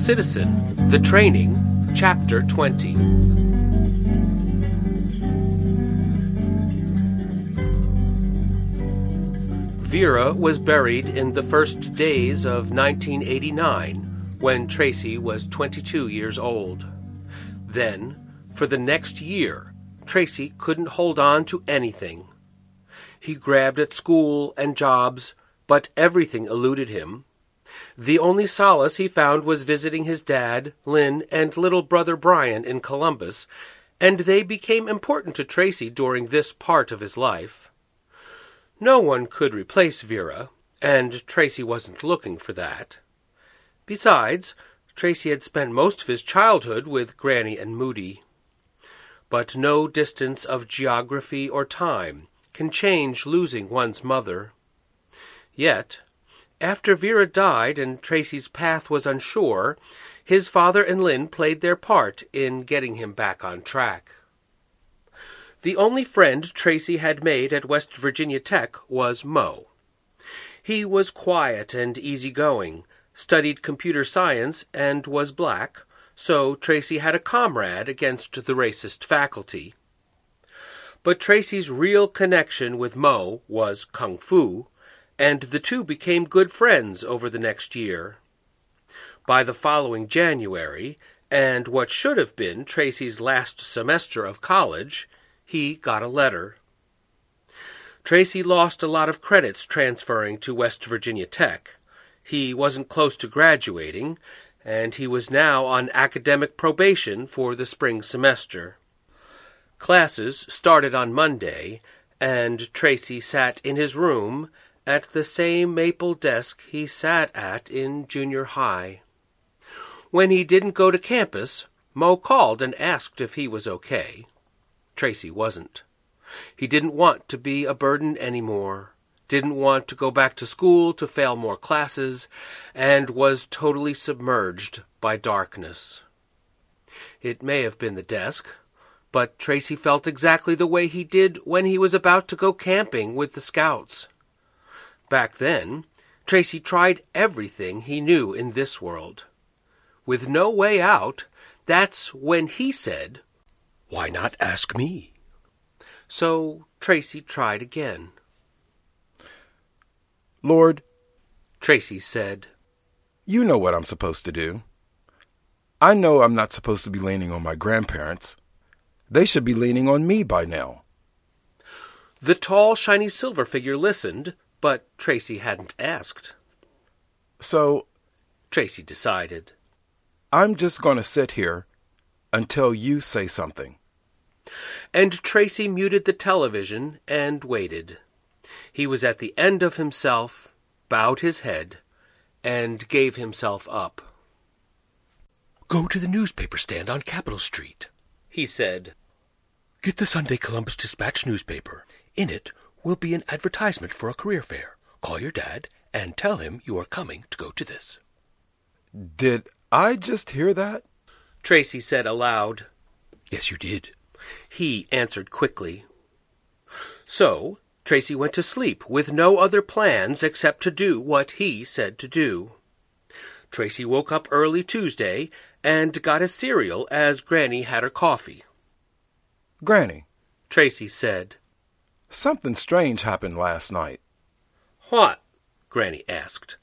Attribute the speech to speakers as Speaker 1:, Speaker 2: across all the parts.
Speaker 1: Citizen The Training, Chapter 20. Vera was buried in the first days of 1989 when Tracy was 22 years old. Then, for the next year, Tracy couldn't hold on to anything. He grabbed at school and jobs, but everything eluded him. The only solace he found was visiting his dad, Lynn, and little brother Brian in Columbus, and they became important to Tracy during this part of his life. No one could replace Vera, and Tracy wasn't looking for that. Besides, Tracy had spent most of his childhood with Granny and Moody. But no distance of geography or time can change losing one's mother. Yet, after Vera died and Tracy's path was unsure, his father and Lynn played their part in getting him back on track. The only friend Tracy had made at West Virginia Tech was Mo. He was quiet and easygoing, studied computer science, and was black, so Tracy had a comrade against the racist faculty. But Tracy's real connection with Mo was kung fu, and the two became good friends over the next year. By the following January, and what should have been Tracy's last semester of college, he got a letter. Tracy lost a lot of credits transferring to West Virginia Tech. He wasn't close to graduating, and he was now on academic probation for the spring semester. Classes started on Monday, and Tracy sat in his room at the same maple desk he sat at in junior high. When he didn't go to campus, Mo called and asked if he was okay. Tracy wasn't. He didn't want to be a burden any more, didn't want to go back to school to fail more classes, and was totally submerged by darkness. It may have been the desk, but Tracy felt exactly the way he did when he was about to go camping with the scouts. Back then, Tracy tried everything he knew in this world. With no way out, that's when he said, Why not ask me? So Tracy tried again.
Speaker 2: Lord,
Speaker 1: Tracy said,
Speaker 2: you know what I'm supposed to do. I know I'm not supposed to be leaning on my grandparents. They should be leaning on me by now.
Speaker 1: The tall, shiny silver figure listened, but Tracy hadn't asked.
Speaker 2: So,
Speaker 1: Tracy decided.
Speaker 2: I'm just going to sit here until you say something.
Speaker 1: And Tracy muted the television and waited. He was at the end of himself, bowed his head, and gave himself up. Go to the newspaper stand on Capitol Street, he said. Get the Sunday Columbus Dispatch newspaper. In it will be an advertisement for a career fair. Call your dad and tell him you are coming to go to this.
Speaker 2: Did I just hear that?
Speaker 1: Tracy said aloud. Yes, you did. He answered quickly. So, Tracy went to sleep with no other plans except to do what he said to do. Tracy woke up early Tuesday and got a cereal as Granny had her coffee.
Speaker 2: Granny,
Speaker 1: Tracy said.
Speaker 2: Something strange happened last night.
Speaker 1: What? Granny asked.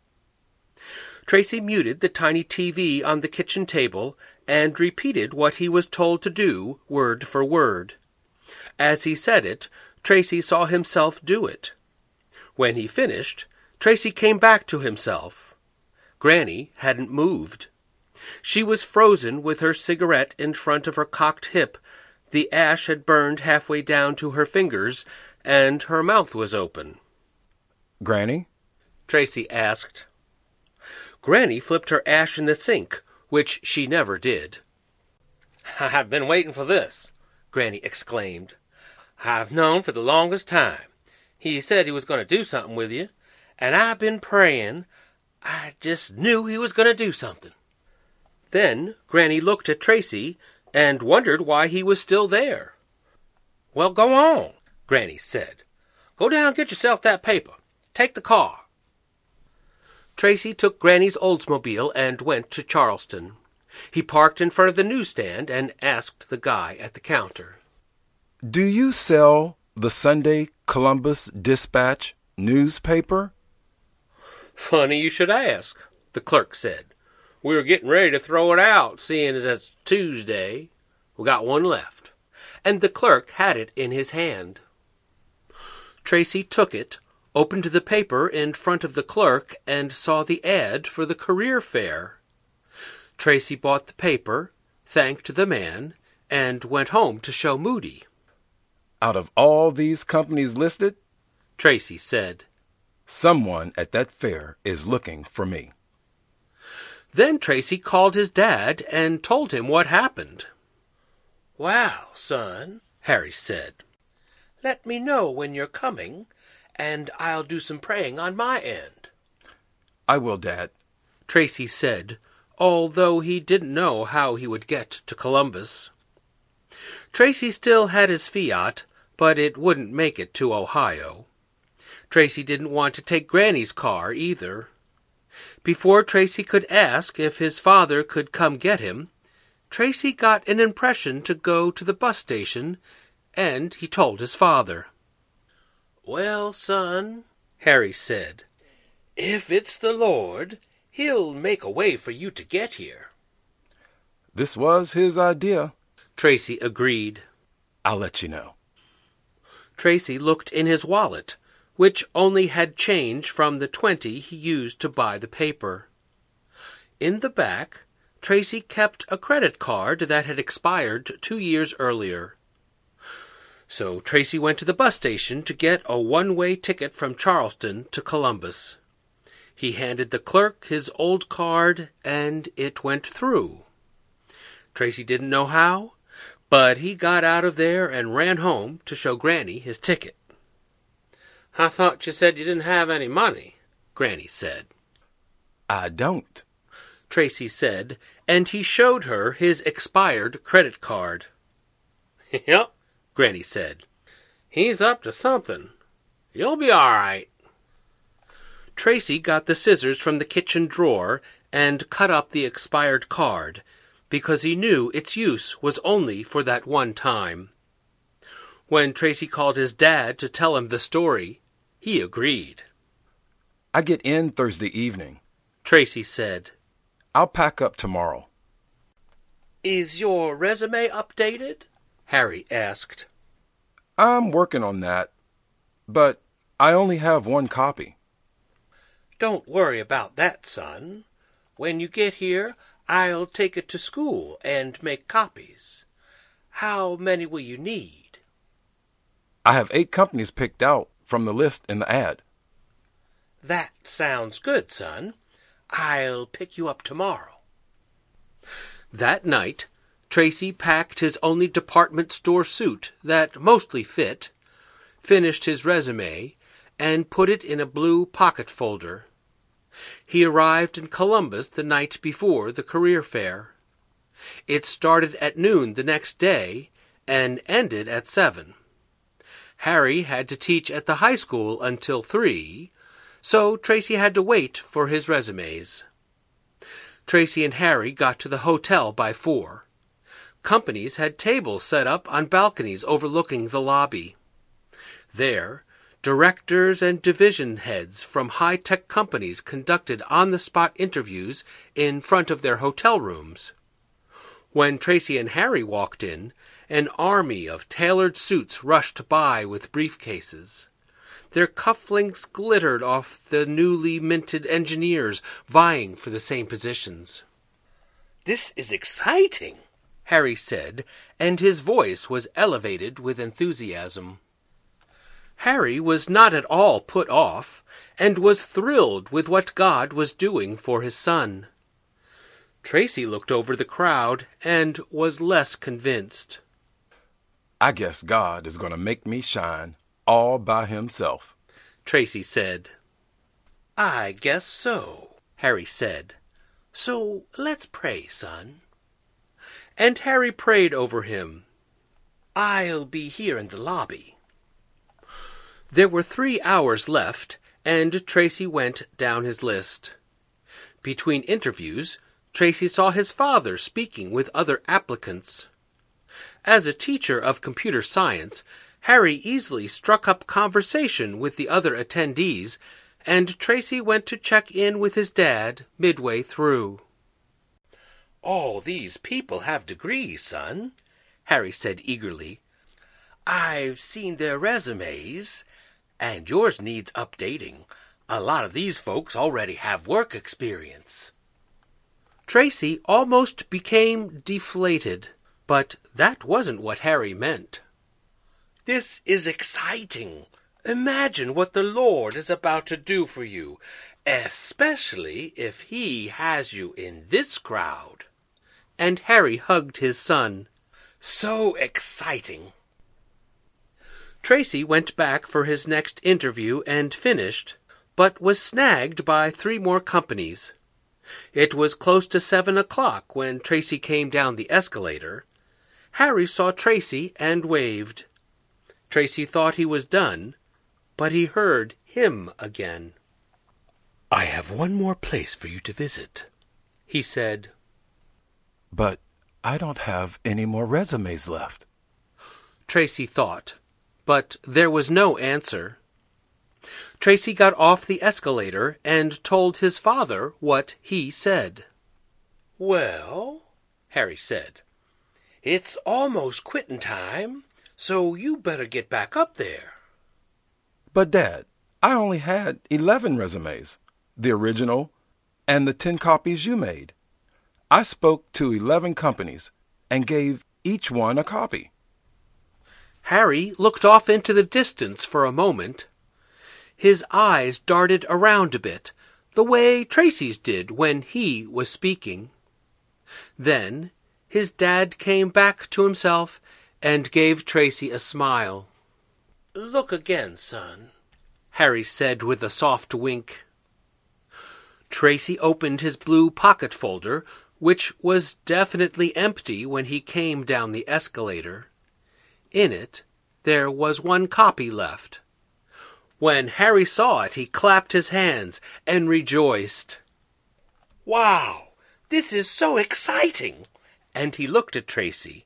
Speaker 1: Tracy muted the tiny TV on the kitchen table and repeated what he was told to do, word for word. As he said it, Tracy saw himself do it. When he finished, Tracy came back to himself. Granny hadn't moved. She was frozen with her cigarette in front of her cocked hip. The ash had burned halfway down to her fingers, and her mouth was open.
Speaker 2: Granny?
Speaker 1: Tracy asked. Granny flipped her ash in the sink, which she never did. I've been waiting for this, Granny exclaimed. I've known for the longest time. He said he was going to do something with you, and I've been praying. I just knew he was going to do something. Then Granny looked at Tracy and wondered why he was still there. Well, go on, Granny said. Go down and get yourself that paper. Take the car. Tracy took Granny's Oldsmobile and went to Charleston. He parked in front of the newsstand and asked the guy at the counter.
Speaker 2: Do you sell the Sunday Columbus Dispatch newspaper?
Speaker 1: Funny you should ask, the clerk said. We were getting ready to throw it out, seeing as it's Tuesday. We got one left. And the clerk had it in his hand. Tracy took it, opened the paper in front of the clerk, and saw the ad for the career fair. Tracy bought the paper, thanked the man, and went home to show Moody.
Speaker 2: Out of all these companies listed,
Speaker 1: Tracy said,
Speaker 2: someone at that fair is looking for me.
Speaker 1: Then Tracy called his dad and told him what happened. Wow, son, Harry said, let me know when you're coming, and I'll do some praying on my end.
Speaker 2: I will, Dad,
Speaker 1: Tracy said, although he didn't know how he would get to Columbus. Tracy still had his Fiat, but it wouldn't make it to Ohio. Tracy didn't want to take Granny's car either. Before Tracy could ask if his father could come get him, Tracy got an impression to go to the bus station, and he told his father. Well, son, Harry said, if it's the Lord, he'll make a way for you to get here.
Speaker 2: This was his idea.
Speaker 1: Tracy agreed.
Speaker 2: I'll let you know.
Speaker 1: Tracy looked in his wallet, which only had change from the twenty he used to buy the paper. In the back, Tracy kept a credit card that had expired two years earlier. So Tracy went to the bus station to get a one way ticket from Charleston to Columbus. He handed the clerk his old card, and it went through. Tracy didn't know how, but he got out of there and ran home to show Granny his ticket. I thought you said you didn't have any money, Granny said.
Speaker 2: I don't,
Speaker 1: Tracy said, and he showed her his expired credit card. yep, Granny said. He's up to something. You'll be all right. Tracy got the scissors from the kitchen drawer and cut up the expired card because he knew its use was only for that one time. When Tracy called his dad to tell him the story, he agreed.
Speaker 2: I get in Thursday evening.
Speaker 1: Tracy said,
Speaker 2: I'll pack up tomorrow.
Speaker 1: Is your resume updated? Harry asked.
Speaker 2: I'm working on that, but I only have one copy.
Speaker 1: Don't worry about that, son. When you get here, I'll take it to school and make copies. How many will you need?
Speaker 2: I have eight companies picked out from the list in the ad.
Speaker 1: That sounds good, son. I'll pick you up tomorrow. That night, Tracy packed his only department store suit that mostly fit, finished his resume, and put it in a blue pocket folder. He arrived in Columbus the night before the career fair. It started at noon the next day and ended at seven. Harry had to teach at the high school until three, so Tracy had to wait for his resumes. Tracy and Harry got to the hotel by four. Companies had tables set up on balconies overlooking the lobby. There, directors and division heads from high tech companies conducted on the spot interviews in front of their hotel rooms. When Tracy and Harry walked in, an army of tailored suits rushed by with briefcases. Their cufflinks glittered off the newly minted engineers vying for the same positions. This is exciting, Harry said, and his voice was elevated with enthusiasm. Harry was not at all put off, and was thrilled with what God was doing for his son. Tracy looked over the crowd and was less convinced.
Speaker 2: I guess God is going to make me shine all by himself,
Speaker 1: Tracy said. I guess so, Harry said. So let's pray, son. And Harry prayed over him. I'll be here in the lobby. There were three hours left, and Tracy went down his list. Between interviews, Tracy saw his father speaking with other applicants. As a teacher of computer science, Harry easily struck up conversation with the other attendees, and Tracy went to check in with his dad midway through.
Speaker 3: All these people have degrees, son, Harry said eagerly. I've seen their resumes, and yours needs updating. A lot of these folks already have work experience.
Speaker 1: Tracy almost became deflated, but that wasn't what Harry meant.
Speaker 3: This is exciting. Imagine what the Lord is about to do for you, especially if He has you in this crowd.
Speaker 1: And Harry hugged his son.
Speaker 3: So exciting.
Speaker 1: Tracy went back for his next interview and finished, but was snagged by three more companies. It was close to seven o'clock when Tracy came down the escalator. Harry saw Tracy and waved. Tracy thought he was done, but he heard him again.
Speaker 3: I have one more place for you to visit, he said.
Speaker 2: But I don't have any more resumes left.
Speaker 1: Tracy thought, but there was no answer. Tracy got off the escalator and told his father what he said.
Speaker 3: Well, Harry said, it's almost quitting time, so you better get back up there.
Speaker 2: But, Dad, I only had 11 resumes the original and the 10 copies you made. I spoke to 11 companies and gave each one a copy.
Speaker 1: Harry looked off into the distance for a moment. His eyes darted around a bit, the way Tracy's did when he was speaking. Then his dad came back to himself and gave Tracy a smile.
Speaker 3: Look again, son,
Speaker 1: Harry said with a soft wink. Tracy opened his blue pocket folder, which was definitely empty when he came down the escalator. In it, there was one copy left. When Harry saw it, he clapped his hands and rejoiced.
Speaker 3: Wow, this is so exciting!
Speaker 1: And he looked at Tracy.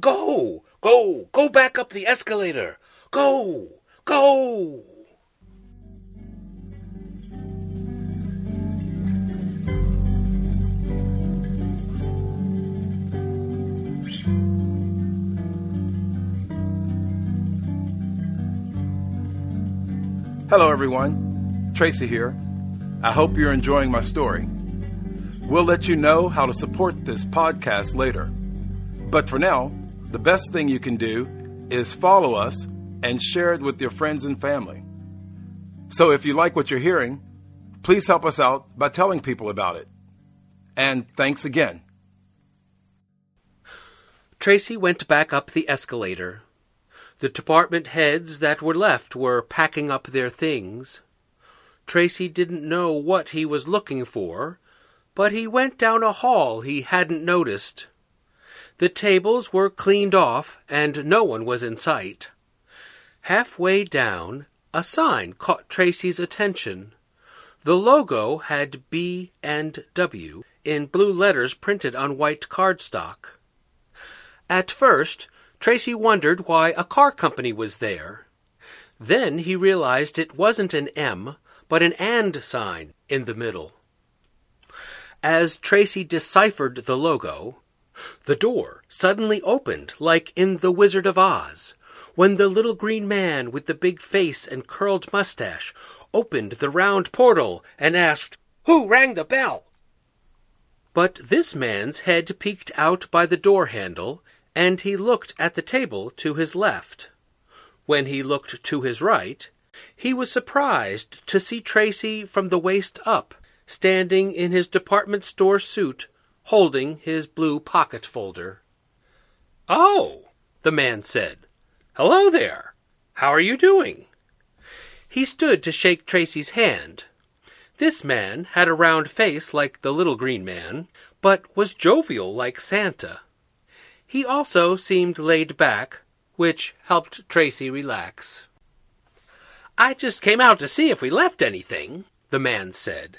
Speaker 3: Go, go, go back up the escalator. Go, go.
Speaker 2: Hello, everyone. Tracy here. I hope you're enjoying my story. We'll let you know how to support this podcast later. But for now, the best thing you can do is follow us and share it with your friends and family. So if you like what you're hearing, please help us out by telling people about it. And thanks again.
Speaker 1: Tracy went back up the escalator. The department heads that were left were packing up their things. Tracy didn't know what he was looking for, but he went down a hall he hadn't noticed. The tables were cleaned off, and no one was in sight. Halfway down, a sign caught Tracy's attention. The logo had B and W in blue letters printed on white cardstock. At first, Tracy wondered why a car company was there. Then he realized it wasn't an M, but an AND sign in the middle. As Tracy deciphered the logo, the door suddenly opened like in The Wizard of Oz, when the little green man with the big face and curled mustache opened the round portal and asked, Who rang the bell? But this man's head peeked out by the door handle, and he looked at the table to his left. When he looked to his right, he was surprised to see Tracy from the waist up, standing in his department store suit, holding his blue pocket folder. Oh, the man said. Hello there. How are you doing? He stood to shake Tracy's hand. This man had a round face like the little green man, but was jovial like Santa. He also seemed laid back, which helped Tracy relax. I just came out to see if we left anything, the man said.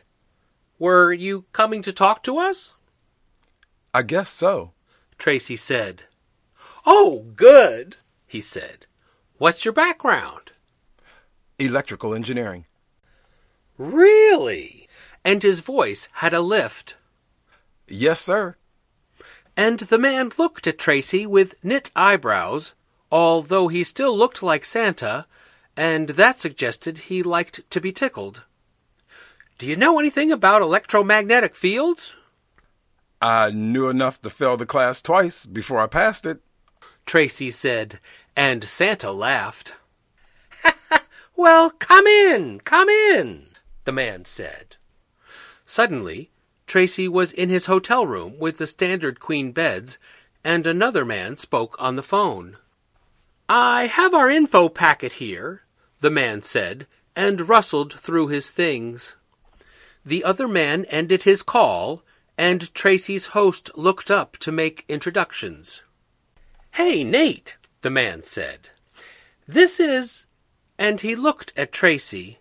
Speaker 1: Were you coming to talk to us?
Speaker 2: I guess so.
Speaker 1: Tracy said. Oh, good, he said. What's your background?
Speaker 2: Electrical engineering.
Speaker 1: Really? And his voice had a lift.
Speaker 2: Yes, sir.
Speaker 1: And the man looked at Tracy with knit eyebrows, although he still looked like Santa, and that suggested he liked to be tickled. Do you know anything about electromagnetic fields?
Speaker 2: I knew enough to fail the class twice before I passed it.
Speaker 1: Tracy said, and Santa laughed. well, come in, come in, the man said. Suddenly, Tracy was in his hotel room with the standard queen beds, and another man spoke on the phone. I have our info packet here, the man said, and rustled through his things. The other man ended his call, and Tracy's host looked up to make introductions. Hey, Nate, the man said. This is. And he looked at Tracy.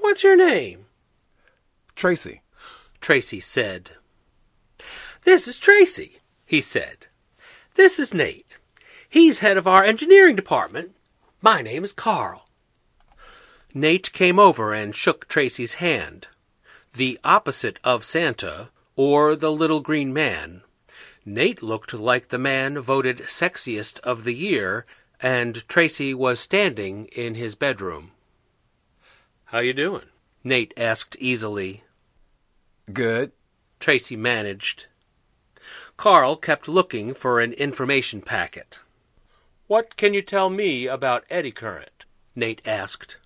Speaker 1: What's your name?
Speaker 2: Tracy.
Speaker 1: Tracy said. This is Tracy, he said. This is Nate. He's head of our engineering department. My name is Carl. Nate came over and shook Tracy's hand. The opposite of Santa, or the little green man. Nate looked like the man voted sexiest of the year, and Tracy was standing in his bedroom. How you doing? Nate asked easily.
Speaker 2: Good.
Speaker 1: Tracy managed. Carl kept looking for an information packet. What can you tell me about eddy current? Nate asked.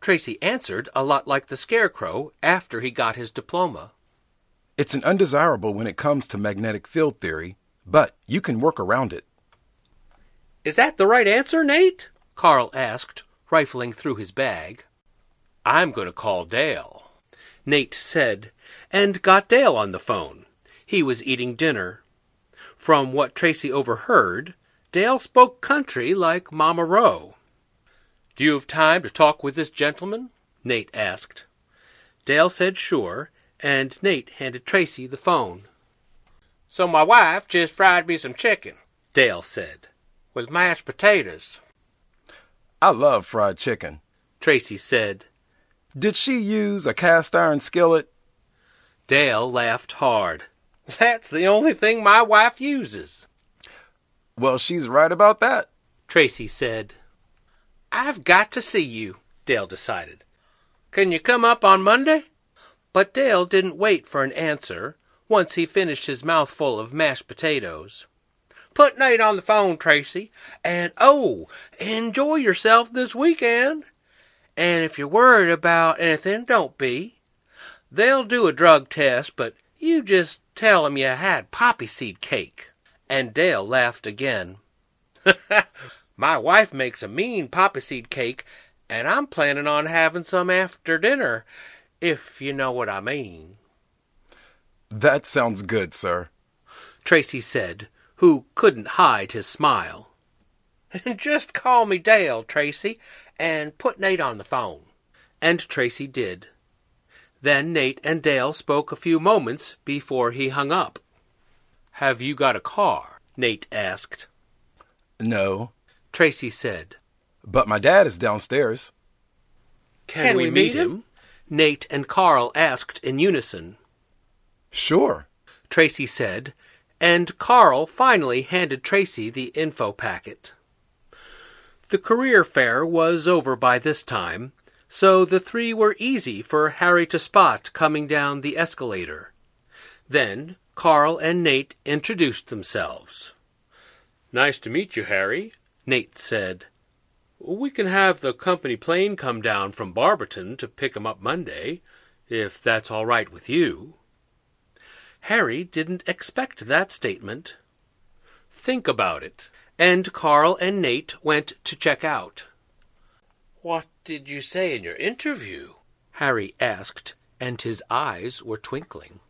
Speaker 1: Tracy answered a lot like the Scarecrow after he got his diploma.
Speaker 2: It's an undesirable when it comes to magnetic field theory, but you can work around it.
Speaker 1: Is that the right answer, Nate? Carl asked, rifling through his bag. I'm going to call Dale, Nate said, and got Dale on the phone. He was eating dinner. From what Tracy overheard, Dale spoke country like Mama Rowe. Do you have time to talk with this gentleman? Nate asked. Dale said sure, and Nate handed Tracy the phone. So my wife just fried me some chicken, Dale said, with mashed potatoes.
Speaker 2: I love fried chicken.
Speaker 1: Tracy said.
Speaker 2: Did she use a cast iron skillet?
Speaker 1: Dale laughed hard. That's the only thing my wife uses.
Speaker 2: Well, she's right about that,
Speaker 1: Tracy said. I've got to see you, Dale decided. Can you come up on Monday? But Dale didn't wait for an answer once he finished his mouthful of mashed potatoes. Put Nate on the phone, Tracy, and oh, enjoy yourself this weekend. And if you're worried about anything, don't be. They'll do a drug test, but you just tell 'em you had poppy seed cake. And Dale laughed again. My wife makes a mean poppy seed cake, and I'm planning on having some after dinner if you know what I mean.
Speaker 2: That sounds good, sir,
Speaker 1: Tracy said, who couldn't hide his smile. Just call me Dale, Tracy, and put Nate on the phone. And Tracy did. Then Nate and Dale spoke a few moments before he hung up. Have you got a car? Nate asked.
Speaker 2: No,
Speaker 1: Tracy said.
Speaker 2: but my dad is downstairs.
Speaker 1: Can, we, meet him? Nate and Carl asked in unison.
Speaker 2: Sure.
Speaker 1: Tracy said, and Carl finally handed Tracy the info packet. The career fair was over by this time, so the three were easy for Harry to spot coming down the escalator. Then Carl and Nate introduced themselves. Nice to meet you, Harry, Nate said. We can have the company plane come down from Barberton to pick 'em up Monday, if that's all right with you. Harry didn't expect that statement. Think about it. And Carl and Nate went to check out. What did you say in your interview? Harry asked, and his eyes were twinkling.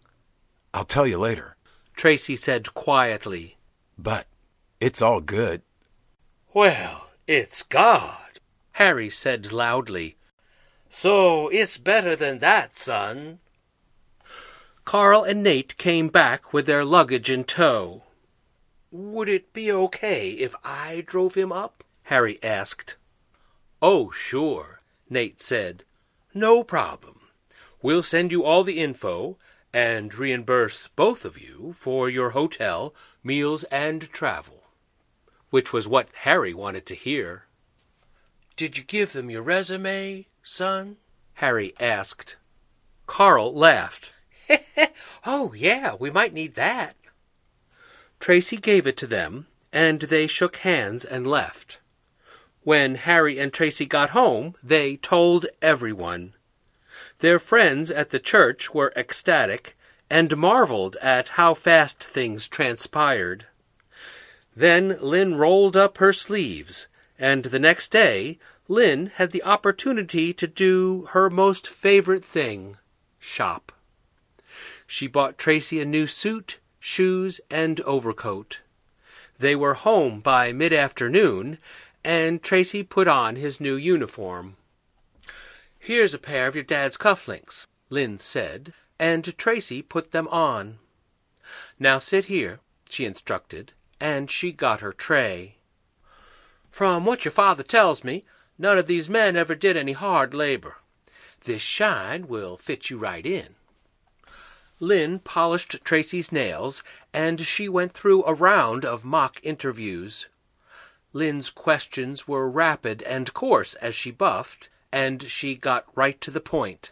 Speaker 2: I'll tell you later.
Speaker 1: Tracy said quietly,
Speaker 2: But it's all good.
Speaker 3: Well, it's God.
Speaker 1: Harry said loudly.
Speaker 3: So it's better than that, son.
Speaker 1: Carl and Nate came back with their luggage in tow.
Speaker 3: Would it be okay if I drove him up?
Speaker 1: Harry asked.
Speaker 3: Oh, sure, Nate said. No problem. We'll send you all the info and reimburse both of you for your hotel, meals, and travel.
Speaker 1: Which was what Harry wanted to hear.
Speaker 3: Did you give them your resume, son?
Speaker 1: Harry asked. Carl laughed.
Speaker 3: oh, yeah, we might need that.
Speaker 1: Tracy gave it to them, and they shook hands and left. When Harry and Tracy got home, they told everyone. Their friends at the church were ecstatic and marveled at how fast things transpired. Then Lynn rolled up her sleeves, and the next day Lynn had the opportunity to do her most favorite thing shop. She bought Tracy a new suit, shoes, and overcoat. They were home by mid afternoon, and Tracy put on his new uniform. Here's a pair of your dad's cufflinks, Lynn said, and Tracy put them on. Now sit here, she instructed, and she got her tray. From what your father tells me, none of these men ever did any hard labor. This shine will fit you right in. Lynn polished Tracy's nails, and she went through a round of mock interviews. Lynn's questions were rapid and coarse as she buffed, and she got right to the point.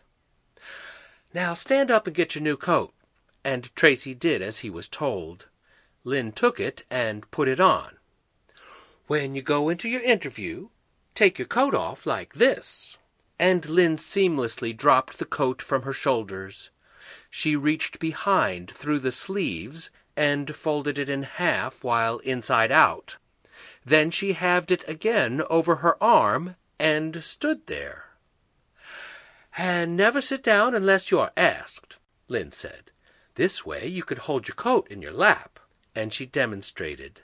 Speaker 1: Now stand up and get your new coat. And Tracy did as he was told. Lynn took it and put it on. When you go into your interview, take your coat off like this. And Lynn seamlessly dropped the coat from her shoulders. She reached behind through the sleeves and folded it in half while inside out. Then she halved it again over her arm and stood there. And never sit down unless you are asked, Lynn said. This way you could hold your coat in your lap. And she demonstrated.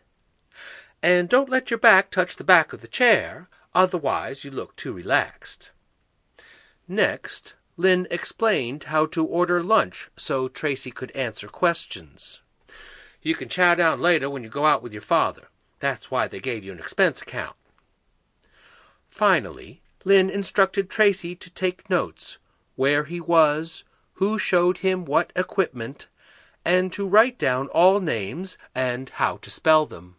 Speaker 1: And don't let your back touch the back of the chair, otherwise you look too relaxed. Next, Lynn explained how to order lunch so Tracy could answer questions. You can chow down later when you go out with your father. That's why they gave you an expense account. Finally, Lynn instructed Tracy to take notes, where he was, who showed him what equipment, and to write down all names and how to spell them.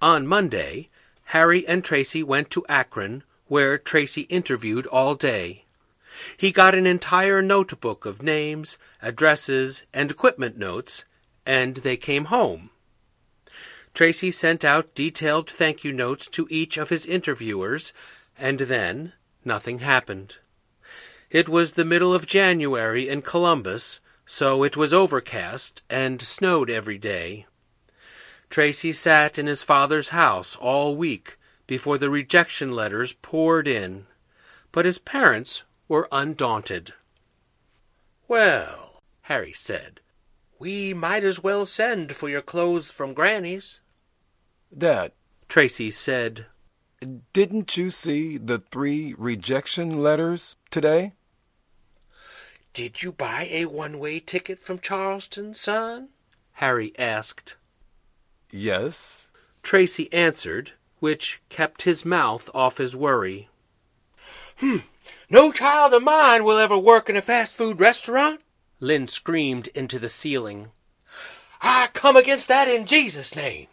Speaker 1: On Monday, Harry and Tracy went to Akron, where Tracy interviewed all day. He got an entire notebook of names, addresses, and equipment notes, and they came home. Tracy sent out detailed thank you notes to each of his interviewers, and then nothing happened. It was the middle of January in Columbus, so it was overcast and snowed every day. Tracy sat in his father's house all week before the rejection letters poured in, but his parents were undaunted.
Speaker 3: Well, Harry said, we might as well send for your clothes from Granny's.
Speaker 2: Dad,
Speaker 1: Tracy said,
Speaker 2: didn't you see the three rejection letters today?
Speaker 3: Did you buy a one way ticket from Charleston, son?
Speaker 1: Harry asked.
Speaker 2: Yes.
Speaker 1: Tracy answered, which kept his mouth off his worry.
Speaker 3: Hmm. No child of mine will ever work in a fast food restaurant,
Speaker 1: Lynn screamed into the ceiling.
Speaker 3: I come against that in Jesus' name.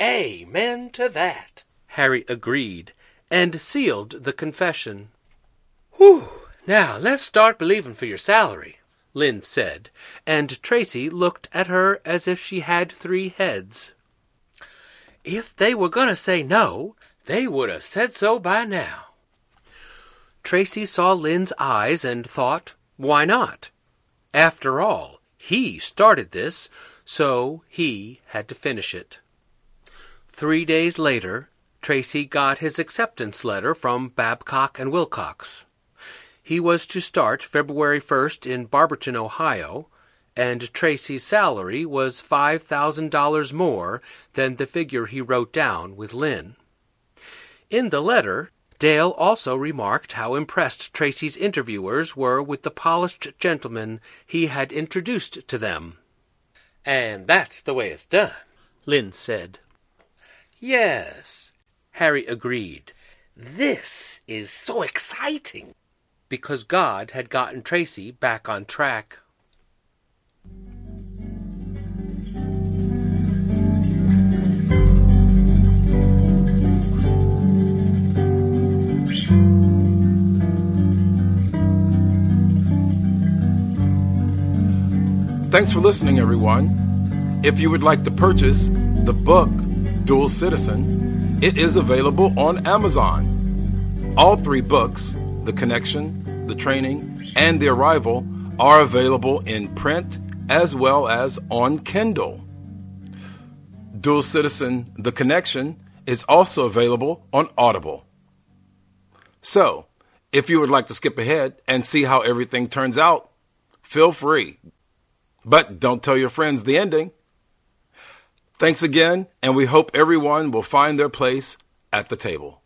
Speaker 3: Amen to that.
Speaker 1: Harry agreed, and sealed the confession.
Speaker 3: Whew! Now let's start believing for your salary,
Speaker 1: Lynn said, and Tracy looked at her as if she had three heads.
Speaker 3: If they were going to say no, they would have said so by now.
Speaker 1: Tracy saw Lynn's eyes and thought, why not? After all, he started this, so he had to finish it. Three days later, Tracy got his acceptance letter from Babcock and Wilcox. He was to start February 1st in Barberton, Ohio, and Tracy's salary was $5,000 more than the figure he wrote down with Lynn. In the letter, Dale also remarked how impressed Tracy's interviewers were with the polished gentleman he had introduced to them.
Speaker 3: And that's the way it's done,
Speaker 1: Lynn said.
Speaker 3: Yes, Harry agreed. This is so exciting.
Speaker 1: Because God had gotten Tracy back on track.
Speaker 2: Thanks for listening, everyone. If you would like to purchase the book Dual Citizen, it is available on Amazon. All three books, The Connection, The Training, and The Arrival, are available in print as well as on Kindle. Dual Citizen, The Connection, is also available on Audible. So, if you would like to skip ahead and see how everything turns out, feel free. But don't tell your friends the ending. Thanks again, and we hope everyone will find their place at the table.